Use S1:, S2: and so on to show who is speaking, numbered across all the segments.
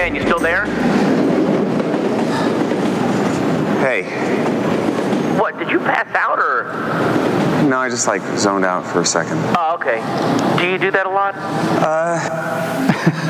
S1: Man, you still there?
S2: Hey,
S1: What, did you pass out or?
S2: no, I just like zoned out for a second.
S1: Oh, okay. Do you do that a lot?
S3: Uh,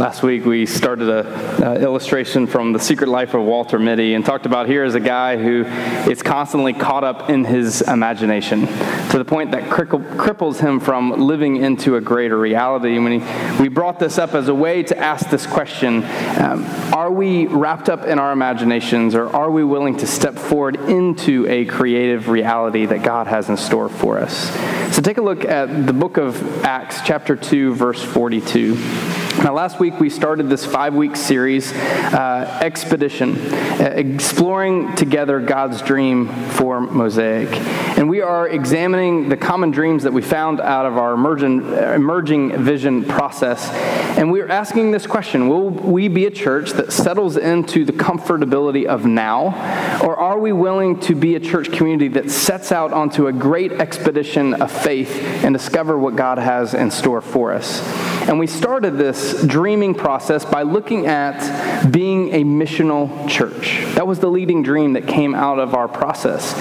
S3: Last week we started a uh, illustration from the Secret Life of Walter Mitty and talked about here is a guy who is constantly caught up in his imagination to the point that cripples him from living into a greater reality. And when he, we brought this up as a way to ask this question, um, are we wrapped up in our imaginations or are we willing to step forward into a creative reality that God has in store for us? So take a look at the book of Acts chapter 2 verse 42. Now, last week we started this five week series, uh, Expedition, uh, exploring together God's dream for Mosaic. And we are examining the common dreams that we found out of our emerging, emerging vision process. And we're asking this question Will we be a church that settles into the comfortability of now? Or are we willing to be a church community that sets out onto a great expedition of faith and discover what God has in store for us? And we started this dreaming process by looking at being a missional church. That was the leading dream that came out of our process.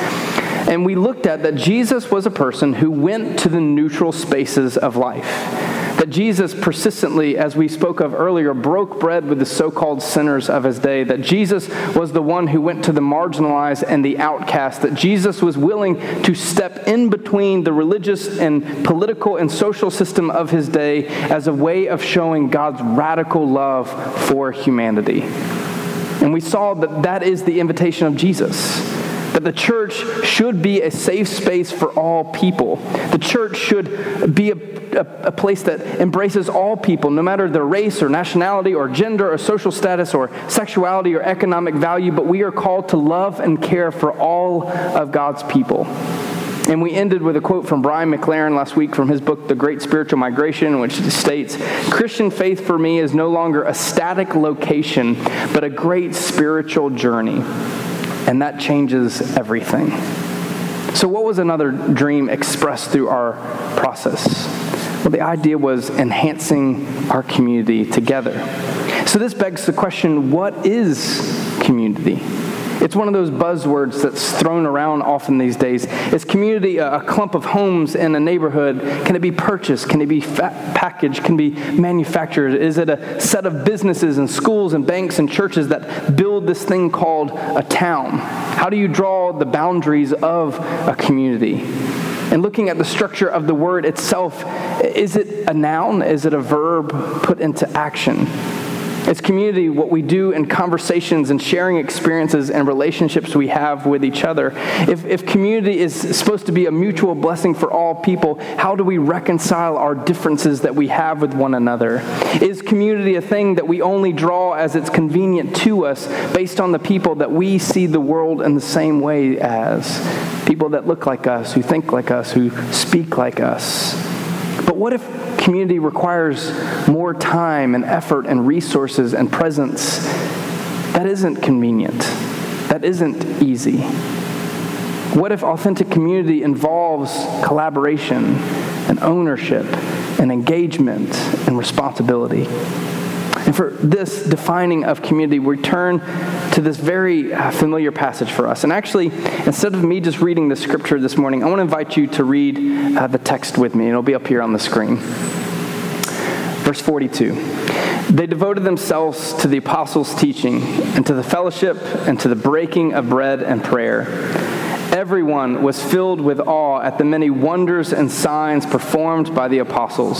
S3: And we looked at that Jesus was a person who went to the neutral spaces of life. That Jesus persistently, as we spoke of earlier, broke bread with the so called sinners of his day. That Jesus was the one who went to the marginalized and the outcast. That Jesus was willing to step in between the religious and political and social system of his day as a way of showing God's radical love for humanity. And we saw that that is the invitation of Jesus that the church should be a safe space for all people. The church should be a, a, a, place that embraces all people, no matter their race or nationality or gender or social status or sexuality or economic value, but we are called to love and care for all of God's people. And we ended with a quote from Brian McLaren last week from his book, The Great Spiritual Migration, which states Christian faith for me is no longer a static location, but a great spiritual journey. And that changes everything. So, what was another dream expressed through our process? Well, the idea was enhancing our community together. So, this begs the question what is community? It's one of those buzzwords that's thrown around often these days. Is community a clump of homes in a neighborhood? Can it be purchased? Can it be fa- packaged? Can it be manufactured? Is it a set of businesses and schools and banks and churches that build this thing called a town? How do you draw the boundaries of a community? And looking at the structure of the word itself, is it a noun? Is it a verb put into action? It's community, what we do in conversations and sharing experiences and relationships we have with each other. If, if community is supposed to be a mutual blessing for all people, how do we reconcile our differences that we have with one another? Is community a thing that we only draw as it's convenient to us based on the people that we see the world in the same way as? People that look like us, who think like us, who speak like us. But what if community requires more time and effort and resources and presence, that isn't convenient. That isn't easy. What if authentic community involves collaboration and ownership and engagement and responsibility? And for this defining of community, we turn to this very uh, familiar passage for us. And actually, instead of me just reading the scripture this morning, I want to invite you to read uh, the text with me. It'll be up here on the screen. Verse 42. They devoted themselves to the apostles' teaching and to the fellowship and to the breaking of bread and prayer. Everyone was filled with awe at the many wonders and signs performed by the apostles.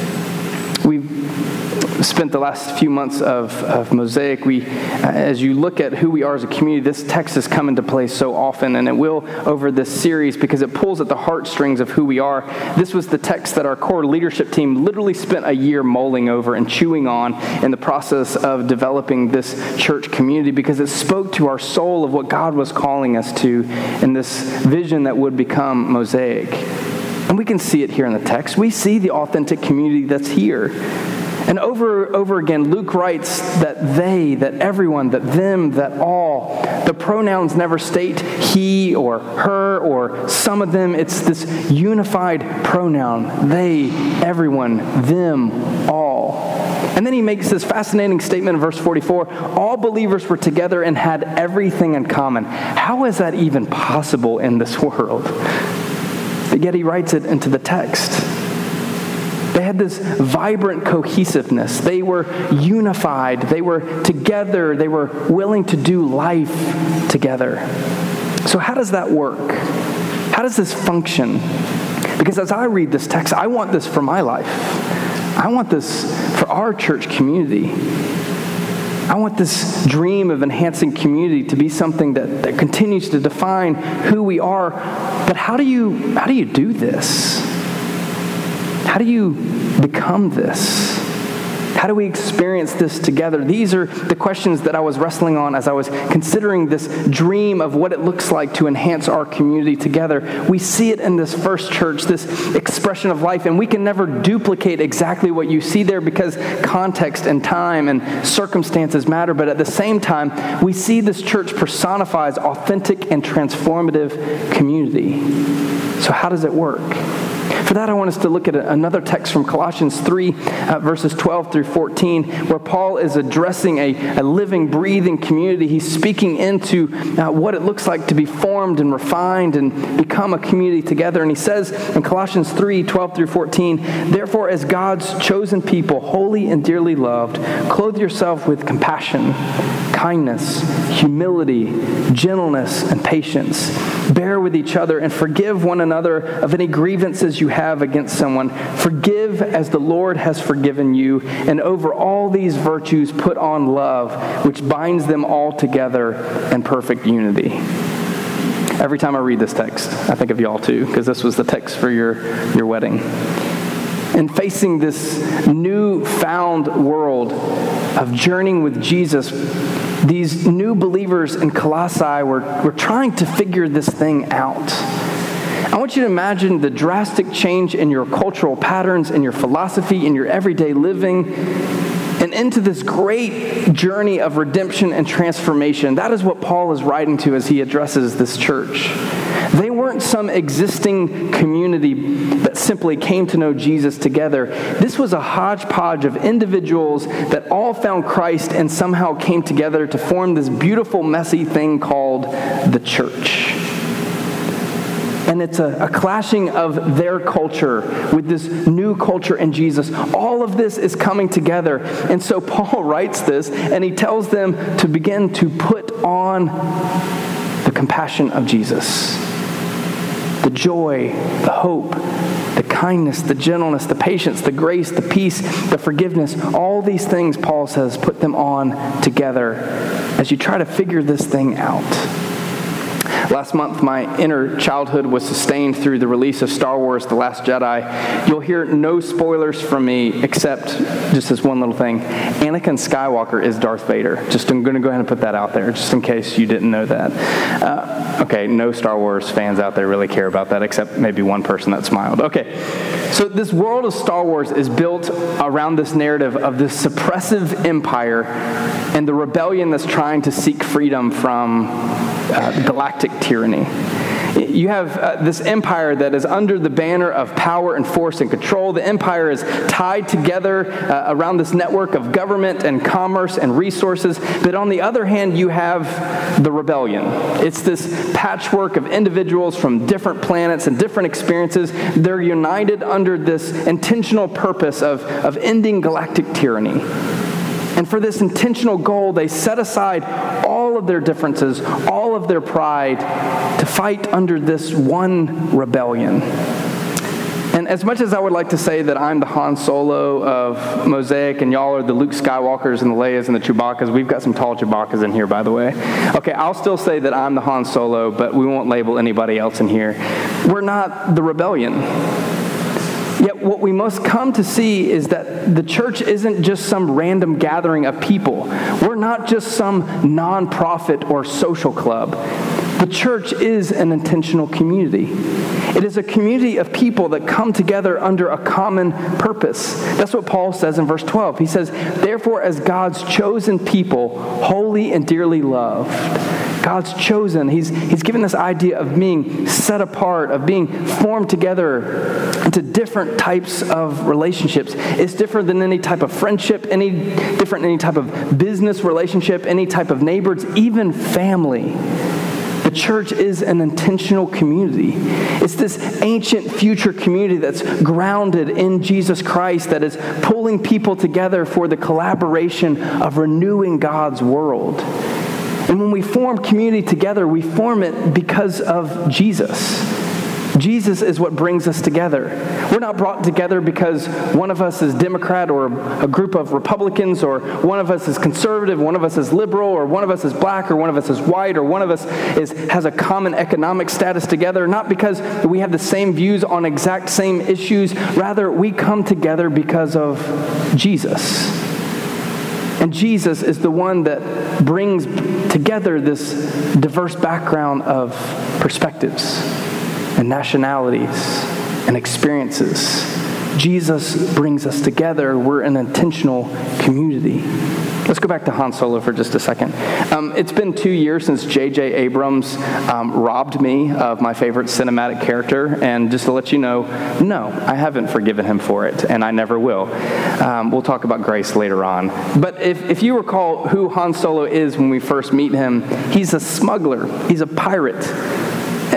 S3: Spent the last few months of, of Mosaic, we, uh, as you look at who we are as a community, this text has come into play so often, and it will over this series because it pulls at the heartstrings of who we are. This was the text that our core leadership team literally spent a year mulling over and chewing on in the process of developing this church community because it spoke to our soul of what God was calling us to in this vision that would become Mosaic. And we can see it here in the text. We see the authentic community that's here. And over over again, Luke writes that they, that everyone, that them, that all. The pronouns never state he or her or some of them. It's this unified pronoun they, everyone, them, all. And then he makes this fascinating statement in verse 44 all believers were together and had everything in common. How is that even possible in this world? But yet he writes it into the text. They had this vibrant cohesiveness. They were unified. They were together. They were willing to do life together. So, how does that work? How does this function? Because as I read this text, I want this for my life. I want this for our church community. I want this dream of enhancing community to be something that, that continues to define who we are. But how do you how do you do this? How do you become this? How do we experience this together? These are the questions that I was wrestling on as I was considering this dream of what it looks like to enhance our community together. We see it in this first church, this expression of life, and we can never duplicate exactly what you see there because context and time and circumstances matter. But at the same time, we see this church personifies authentic and transformative community. So, how does it work? For that, I want us to look at another text from Colossians 3, uh, verses 12 through 14, where Paul is addressing a, a living, breathing community. He's speaking into uh, what it looks like to be formed and refined and become a community together. And he says in Colossians 3, 12 through 14, Therefore, as God's chosen people, holy and dearly loved, clothe yourself with compassion, kindness, humility, gentleness, and patience. Bear with each other and forgive one another of any grievances you have against someone. Forgive as the Lord has forgiven you, and over all these virtues put on love, which binds them all together in perfect unity. Every time I read this text, I think of y'all too, because this was the text for your, your wedding. And facing this new found world of journeying with Jesus, these new believers in Colossae were, were trying to figure this thing out. I want you to imagine the drastic change in your cultural patterns, in your philosophy, in your everyday living, into this great journey of redemption and transformation. That is what Paul is writing to as he addresses this church. They weren't some existing community that simply came to know Jesus together. This was a hodgepodge of individuals that all found Christ and somehow came together to form this beautiful, messy thing called the church and it's a, a, clashing of their culture with this new culture in Jesus. All of this is coming together. And so Paul writes this and he tells them to begin to put on the compassion of Jesus the joy, the hope, the kindness, the gentleness, the patience, the grace, the peace, the forgiveness. All these things, Paul says, put them on together as you try to figure this thing out. Last month, my inner childhood was sustained through the release of Star Wars The Last Jedi. You'll hear no spoilers from me except just this one little thing. Anakin Skywalker is Darth Vader. Just I'm going to go ahead and put that out there, just in case you didn't know that. Uh, okay, no Star Wars fans out there really care about that, except maybe one person that smiled. Okay, so this world of Star Wars is built around this narrative of this suppressive empire and the rebellion that's trying to seek freedom from uh, galactic tyranny. You have uh, this empire that is under the banner of power and force and control. The empire is tied together uh, around this network of government and commerce and resources. But on the other hand, you have the rebellion. It's this patchwork of individuals from different planets and different experiences. They're united under this intentional purpose of, of ending galactic tyranny. And for this intentional goal, they set aside all of their differences, all of their pride, to fight under this one rebellion. And as much as I would like to say that I'm the Han Solo of Mosaic and y'all are the Luke Skywalkers and the Leias and the Chewbacca's, we've got some tall Chewbacca's in here, by the way. Okay, I'll still say that I'm the Han Solo, but we won't label anybody else in here. We're not the rebellion. Yet, what we must come to see is that the church isn't just some random gathering of people. We're not just some nonprofit or social club. The church is an intentional community. It is a community of people that come together under a common purpose. That's what Paul says in verse 12. He says, Therefore, as God's chosen people, holy and dearly loved, God's chosen. He's, he's given this idea of being set apart, of being formed together into different types of relationships. It's different than any type of friendship, any different any type of business relationship, any type of neighbors, even family. The church is an intentional community. It's this ancient future community that's grounded in Jesus Christ that is pulling people together for the collaboration of renewing God's world. And when we form community together, we form it because of Jesus. Jesus is what brings us together. We're not brought together because one of us is Democrat or a group of Republicans, or one of us is conservative, one of us is liberal, or one of us is black, or one of us is white, or one of us is, has a common economic status together. Not because we have the same views on exact same issues. Rather, we come together because of Jesus. And Jesus is the one that brings together this diverse background of perspectives and nationalities and experiences. Jesus brings us together. We're an intentional community. Let's go back to Han Solo for just a second. Um, it's been two years since J.J. Abrams um, robbed me of my favorite cinematic character, and just to let you know, no, I haven't forgiven him for it, and I never will. Um, we'll talk about grace later on. But if, if you recall who Han Solo is when we first meet him, he's a smuggler, he's a pirate.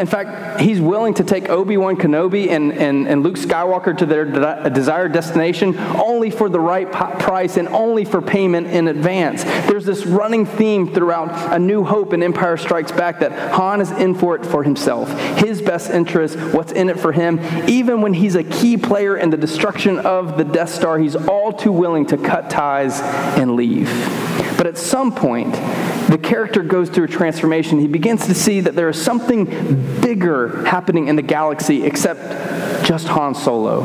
S3: In fact, he's willing to take Obi Wan Kenobi and, and, and Luke Skywalker to their de- desired destination only for the right price and only for payment in advance. There's this running theme throughout A New Hope and Empire Strikes Back that Han is in for it for himself, his best interest, what's in it for him. Even when he's a key player in the destruction of the Death Star, he's all too willing to cut ties and leave. But at some point, the character goes through a transformation. He begins to see that there is something bigger happening in the galaxy except just Han Solo.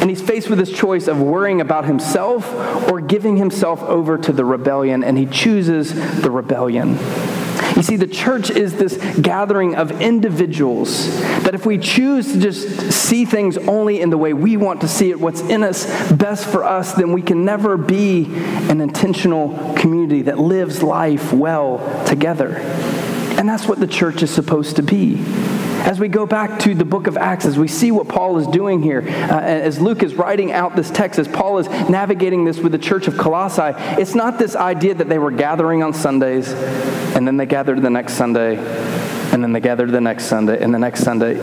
S3: And he's faced with this choice of worrying about himself or giving himself over to the rebellion, and he chooses the rebellion. You see, the church is this gathering of individuals that if we choose to just see things only in the way we want to see it, what's in us best for us, then we can never be an intentional community that lives life well together. And that's what the church is supposed to be. As we go back to the book of Acts, as we see what Paul is doing here, uh, as Luke is writing out this text, as Paul is navigating this with the church of Colossae, it's not this idea that they were gathering on Sundays and then they gathered the next Sunday and then they gathered the next Sunday and the next Sunday.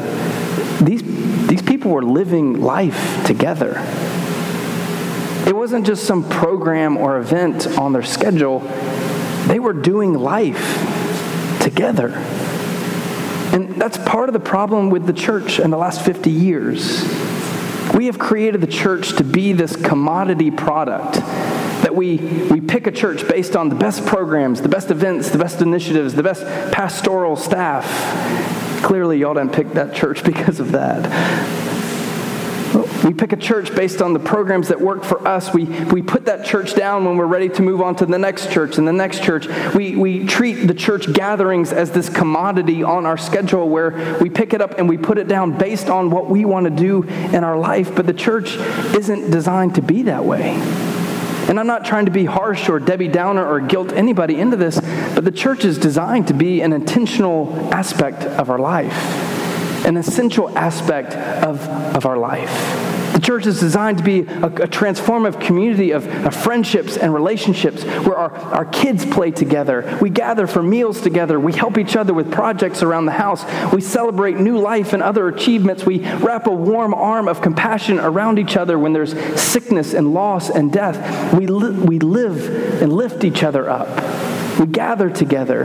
S3: These, these people were living life together. It wasn't just some program or event on their schedule, they were doing life together. And that's part of the problem with the church in the last 50 years. We have created the church to be this commodity product that we, we pick a church based on the best programs, the best events, the best initiatives, the best pastoral staff. Clearly, y'all didn't pick that church because of that. We pick a church based on the programs that work for us. We, we put that church down when we're ready to move on to the next church and the next church. We, we treat the church gatherings as this commodity on our schedule where we pick it up and we put it down based on what we want to do in our life. But the church isn't designed to be that way. And I'm not trying to be harsh or Debbie Downer or guilt anybody into this, but the church is designed to be an intentional aspect of our life, an essential aspect of, of our life. Church is designed to be a, a transformative community of, of, friendships and relationships where our, our kids play together. We gather for meals together. We help each other with projects around the house. We celebrate new life and other achievements. We wrap a warm arm of compassion around each other when there's sickness and loss and death. We, li- we live and lift each other up. We gather together.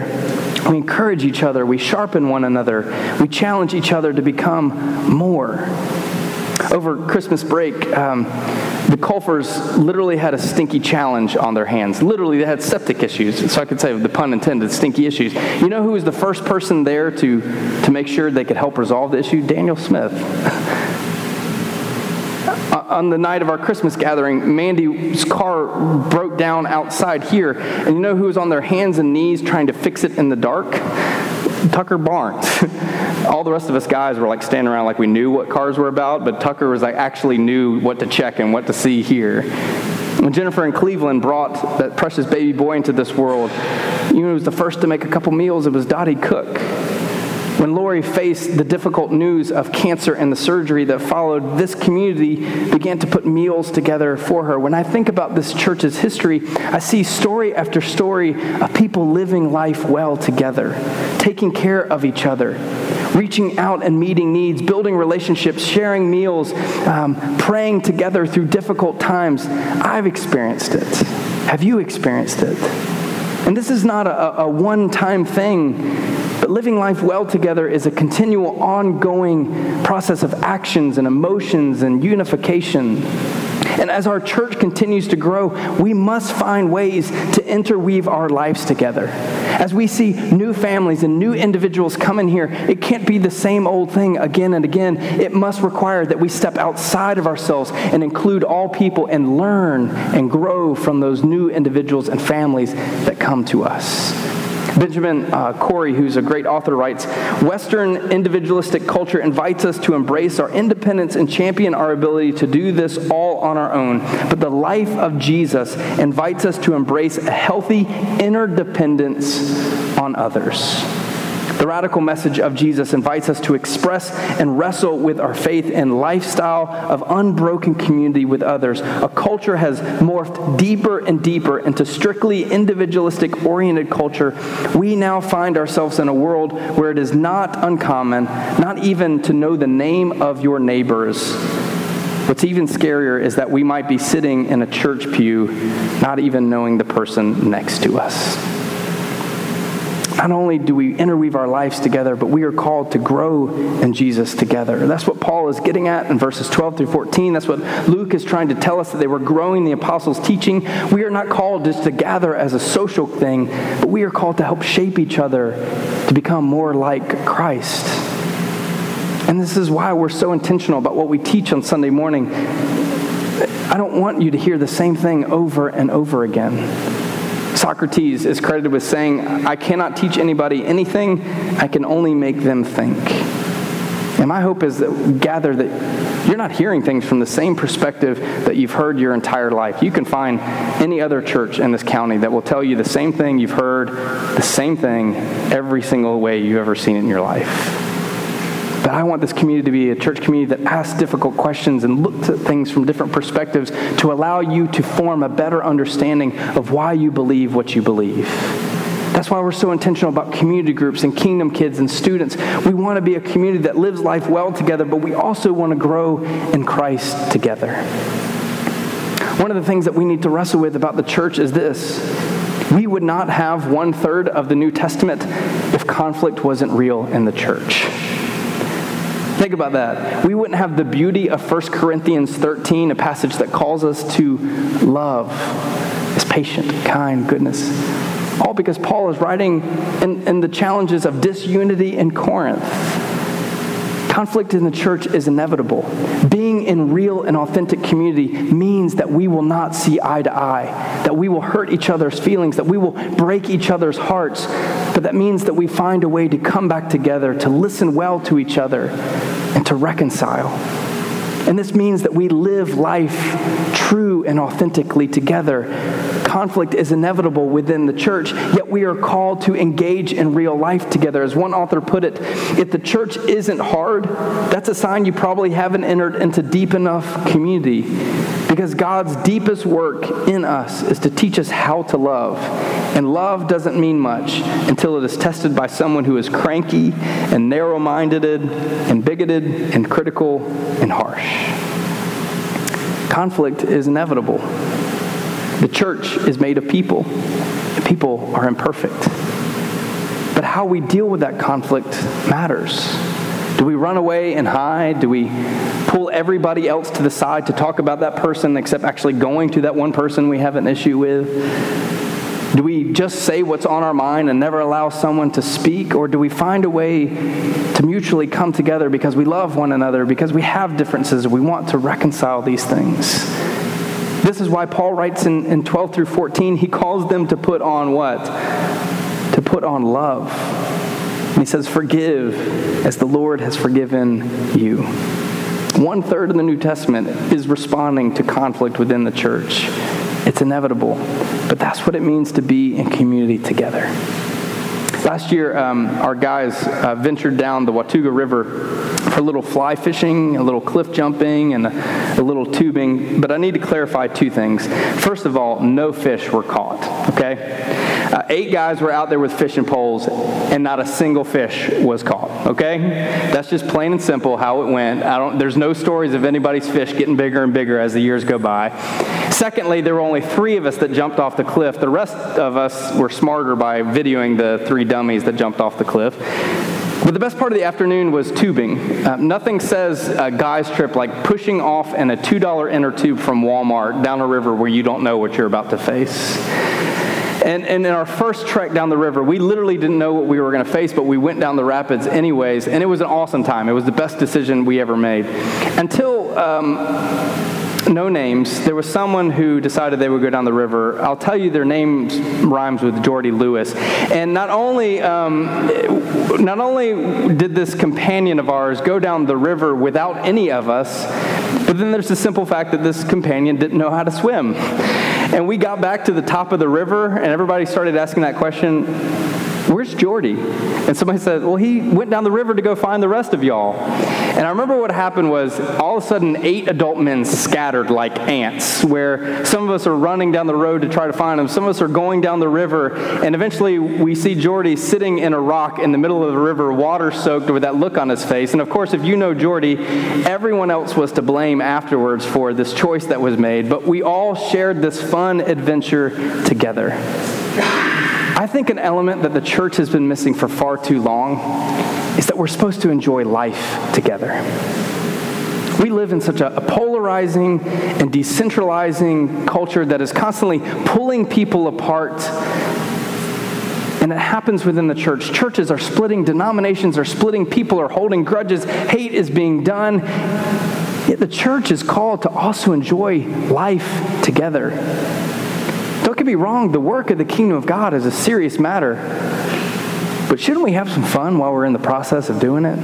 S3: We encourage each other. We sharpen one another. We challenge each other to become more. Over Christmas break, um, the Culfers literally had a stinky challenge on their hands. Literally, they had septic issues. So I could say, the pun intended, stinky issues. You know who was the first person there to, to make sure they could help resolve the issue? Daniel Smith. on the night of our Christmas gathering, Mandy's car broke down outside here. And you know who was on their hands and knees trying to fix it in the dark? Tucker Barnes. All the rest of us guys were like standing around like we knew what cars were about, but Tucker was like actually knew what to check and what to see here. When Jennifer in Cleveland brought that precious baby boy into this world, you know, was the first to make a couple meals. It was Dottie Cook. When Lori faced the difficult news of cancer and the surgery that followed, this community began to put meals together for her. When I think about this church's history, I see story after story of people living life well together, taking care of each other, reaching out and meeting needs, building relationships, sharing meals, um, praying together through difficult times. I've experienced it. Have you experienced it? And this is not a, a one time thing. But living life well together is a continual, ongoing process of actions and emotions and unification. And as our church continues to grow, we must find ways to interweave our lives together. As we see new families and new individuals come in here, it can't be the same old thing again and again. It must require that we step outside of ourselves and include all people and learn and grow from those new individuals and families that come to us. Benjamin uh, Corey, who's a great author, writes Western individualistic culture invites us to embrace our independence and champion our ability to do this all on our own. But the life of Jesus invites us to embrace a healthy interdependence on others. The radical message of Jesus invites us to express and wrestle with our faith and lifestyle of unbroken community with others. A culture has morphed deeper and deeper into strictly individualistic oriented culture. We now find ourselves in a world where it is not uncommon, not even to know the name of your neighbors. What's even scarier is that we might be sitting in a church pew, not even knowing the person next to us. Not only do we interweave our lives together, but we are called to grow in Jesus together. That's what Paul is getting at in verses 12 through 14. That's what Luke is trying to tell us that they were growing the apostles' teaching. We are not called just to gather as a social thing, but we are called to help shape each other to become more like Christ. And this is why we're so intentional about what we teach on Sunday morning. I don't want you to hear the same thing over and over again. Socrates is credited with saying, I cannot teach anybody anything, I can only make them think. And my hope is that gather that you're not hearing things from the same perspective that you've heard your entire life. You can find any other church in this county that will tell you the same thing you've heard, the same thing every single way you've ever seen it in your life. But I want this community to be a church community that asks difficult questions and looks at things from different perspectives to allow you to form a better understanding of why you believe what you believe. That's why we're so intentional about community groups and kingdom kids and students. We want to be a community that lives life well together, but we also want to grow in Christ together. One of the things that we need to wrestle with about the church is this we would not have one third of the New Testament if conflict wasn't real in the church. Think about that. We wouldn't have the beauty of 1 Corinthians 13, a passage that calls us to love, is patient, kind, goodness. All because Paul is writing in, in the challenges of disunity in Corinth. Conflict in the church is inevitable. Being in real and authentic community means that we will not see eye to eye, that we will hurt each other's feelings, that we will break each other's hearts, but that means that we find a way to come back together, to listen well to each other, and to reconcile. And this means that we live life true and authentically together. Conflict is inevitable within the church, yet we are called to engage in real life together. As one author put it, if the church isn't hard, that's a sign you probably haven't entered into deep enough community. Because God's deepest work in us is to teach us how to love. And love doesn't mean much until it is tested by someone who is cranky and narrow minded and bigoted and critical and harsh. Conflict is inevitable. The church is made of people, people are imperfect. But how we deal with that conflict matters. Do we run away and hide? Do we pull everybody else to the side to talk about that person except actually going to that one person we have an issue with? Do we just say what's on our mind and never allow someone to speak? Or do we find a way to mutually come together because we love one another, because we have differences, we want to reconcile these things? This is why Paul writes in, in 12 through 14, he calls them to put on what? To put on love. And he says, Forgive as the Lord has forgiven you. One third of the New Testament is responding to conflict within the church. It's inevitable, but that's what it means to be in community together. Last year, um, our guys uh, ventured down the Watauga River for a little fly fishing, a little cliff jumping, and a, a, little tubing. But I need to clarify two things. First of all, no fish were caught, okay? Uh, eight guys were out there with fishing poles, and not a single fish was caught. Okay, that's just plain and simple how it went. I don't. There's no stories of anybody's fish getting bigger and bigger as the years go by. Secondly, there were only three of us that jumped off the cliff. The rest of us were smarter by videoing the three dummies that jumped off the cliff. But the best part of the afternoon was tubing. Uh, nothing says a guy's trip like pushing off in a $2 inner tube from Walmart down a river where you don't know what you're about to face. And, and in our first trek down the river, we literally didn't know what we were going to face, but we went down the rapids anyways, and it was an awesome time. It was the best decision we ever made. Until. Um, no names. There was someone who decided they would go down the river. I'll tell you their name rhymes with Jordy Lewis. And not only, um, not only did this companion of ours go down the river without any of us, but then there's the simple fact that this companion didn't know how to swim. And we got back to the top of the river, and everybody started asking that question Where's Jordy? And somebody said, Well, he went down the river to go find the rest of y'all. And I remember what happened was all of a sudden, eight adult men scattered like ants, where some of us are running down the road to try to find them, some of us are going down the river, and eventually we see Jordy sitting in a rock in the middle of the river, water soaked with that look on his face. And of course, if you know Jordy, everyone else was to blame afterwards for this choice that was made, but we all shared this fun adventure together. I think an element that the church has been missing for far too long is that we're supposed to enjoy life together. We live in such a, polarizing and decentralizing culture that is constantly pulling people apart. And it happens within the church. Churches are splitting, denominations are splitting, people are holding grudges, hate is being done. Yet the church is called to also enjoy life together. Get me wrong, the work of the kingdom of God is a serious matter. But shouldn't we have some fun while we're in the process of doing it?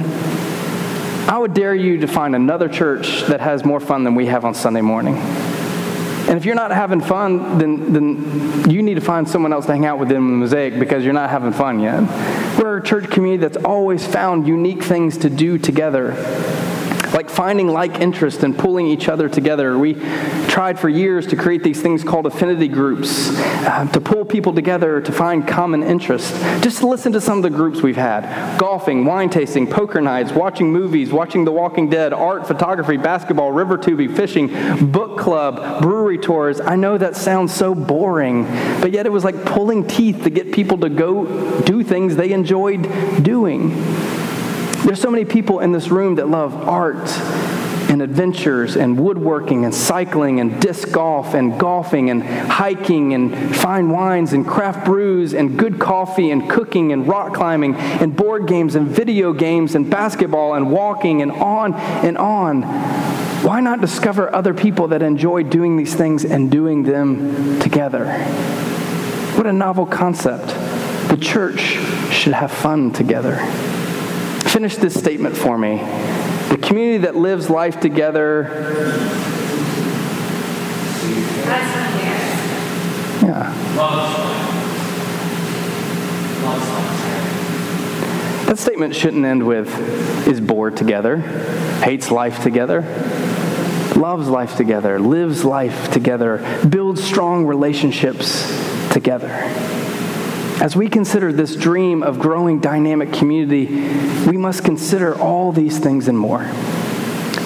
S3: I would dare you to find another church that has more fun than we have on Sunday morning. And if you're not having fun, then, then you need to find someone else to hang out with in the mosaic because you're not having fun yet. We're a church community that's always found unique things to do together like finding like interest and pulling each other together. We tried for years to create these things called affinity groups uh, to pull people together to find common interest. Just listen to some of the groups we've had golfing, wine tasting, poker nights, watching movies, watching The Walking Dead, art, photography, basketball, river tubing, fishing, book club, brewery tours. I know that sounds so boring, but yet it was like pulling teeth to get people to go do things they enjoyed doing. There's so many people in this room that love art and adventures and woodworking and cycling and disc golf and golfing and hiking and fine wines and craft brews and good coffee and cooking and rock climbing and board games and video games and basketball and walking and on and on. Why not discover other people that enjoy doing these things and doing them together? What a novel concept. The church should have fun together. Finish this statement for me. The community that lives life together Yeah. That statement shouldn't end with is bored together, hates life together, loves life together, lives life together, builds strong relationships together. As we consider this dream of growing dynamic community, we must consider all these things and more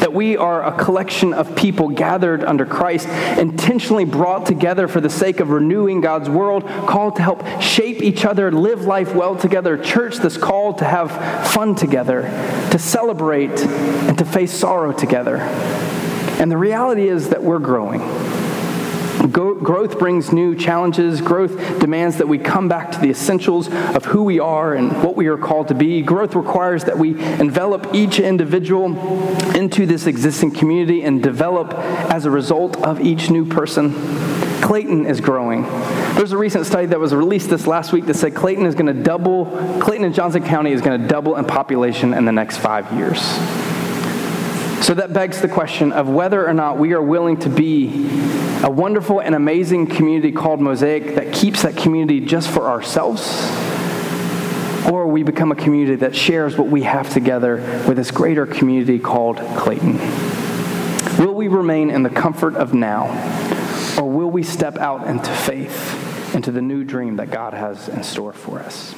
S3: that we are a collection of people gathered under Christ, intentionally brought together for the sake of renewing God's world, called to help shape each other, live life well together, church that's called to have fun together, to celebrate, and to face sorrow together. And the reality is that we're growing. Growth brings new challenges. Growth demands that we come back to the essentials of who we are and what we are called to be. Growth requires that we envelop each individual into this existing community and develop as a result of each new person. Clayton is growing. There's a recent study that was released this last week that said Clayton is going to double, Clayton and Johnston County is going to double in population in the next five years. So that begs the question of whether or not we are willing to be a wonderful and amazing community called Mosaic that keeps that community just for ourselves, or we become a community that shares what we have together with this greater community called Clayton. Will we remain in the comfort of now, or will we step out into faith, into the new dream that God has in store for us?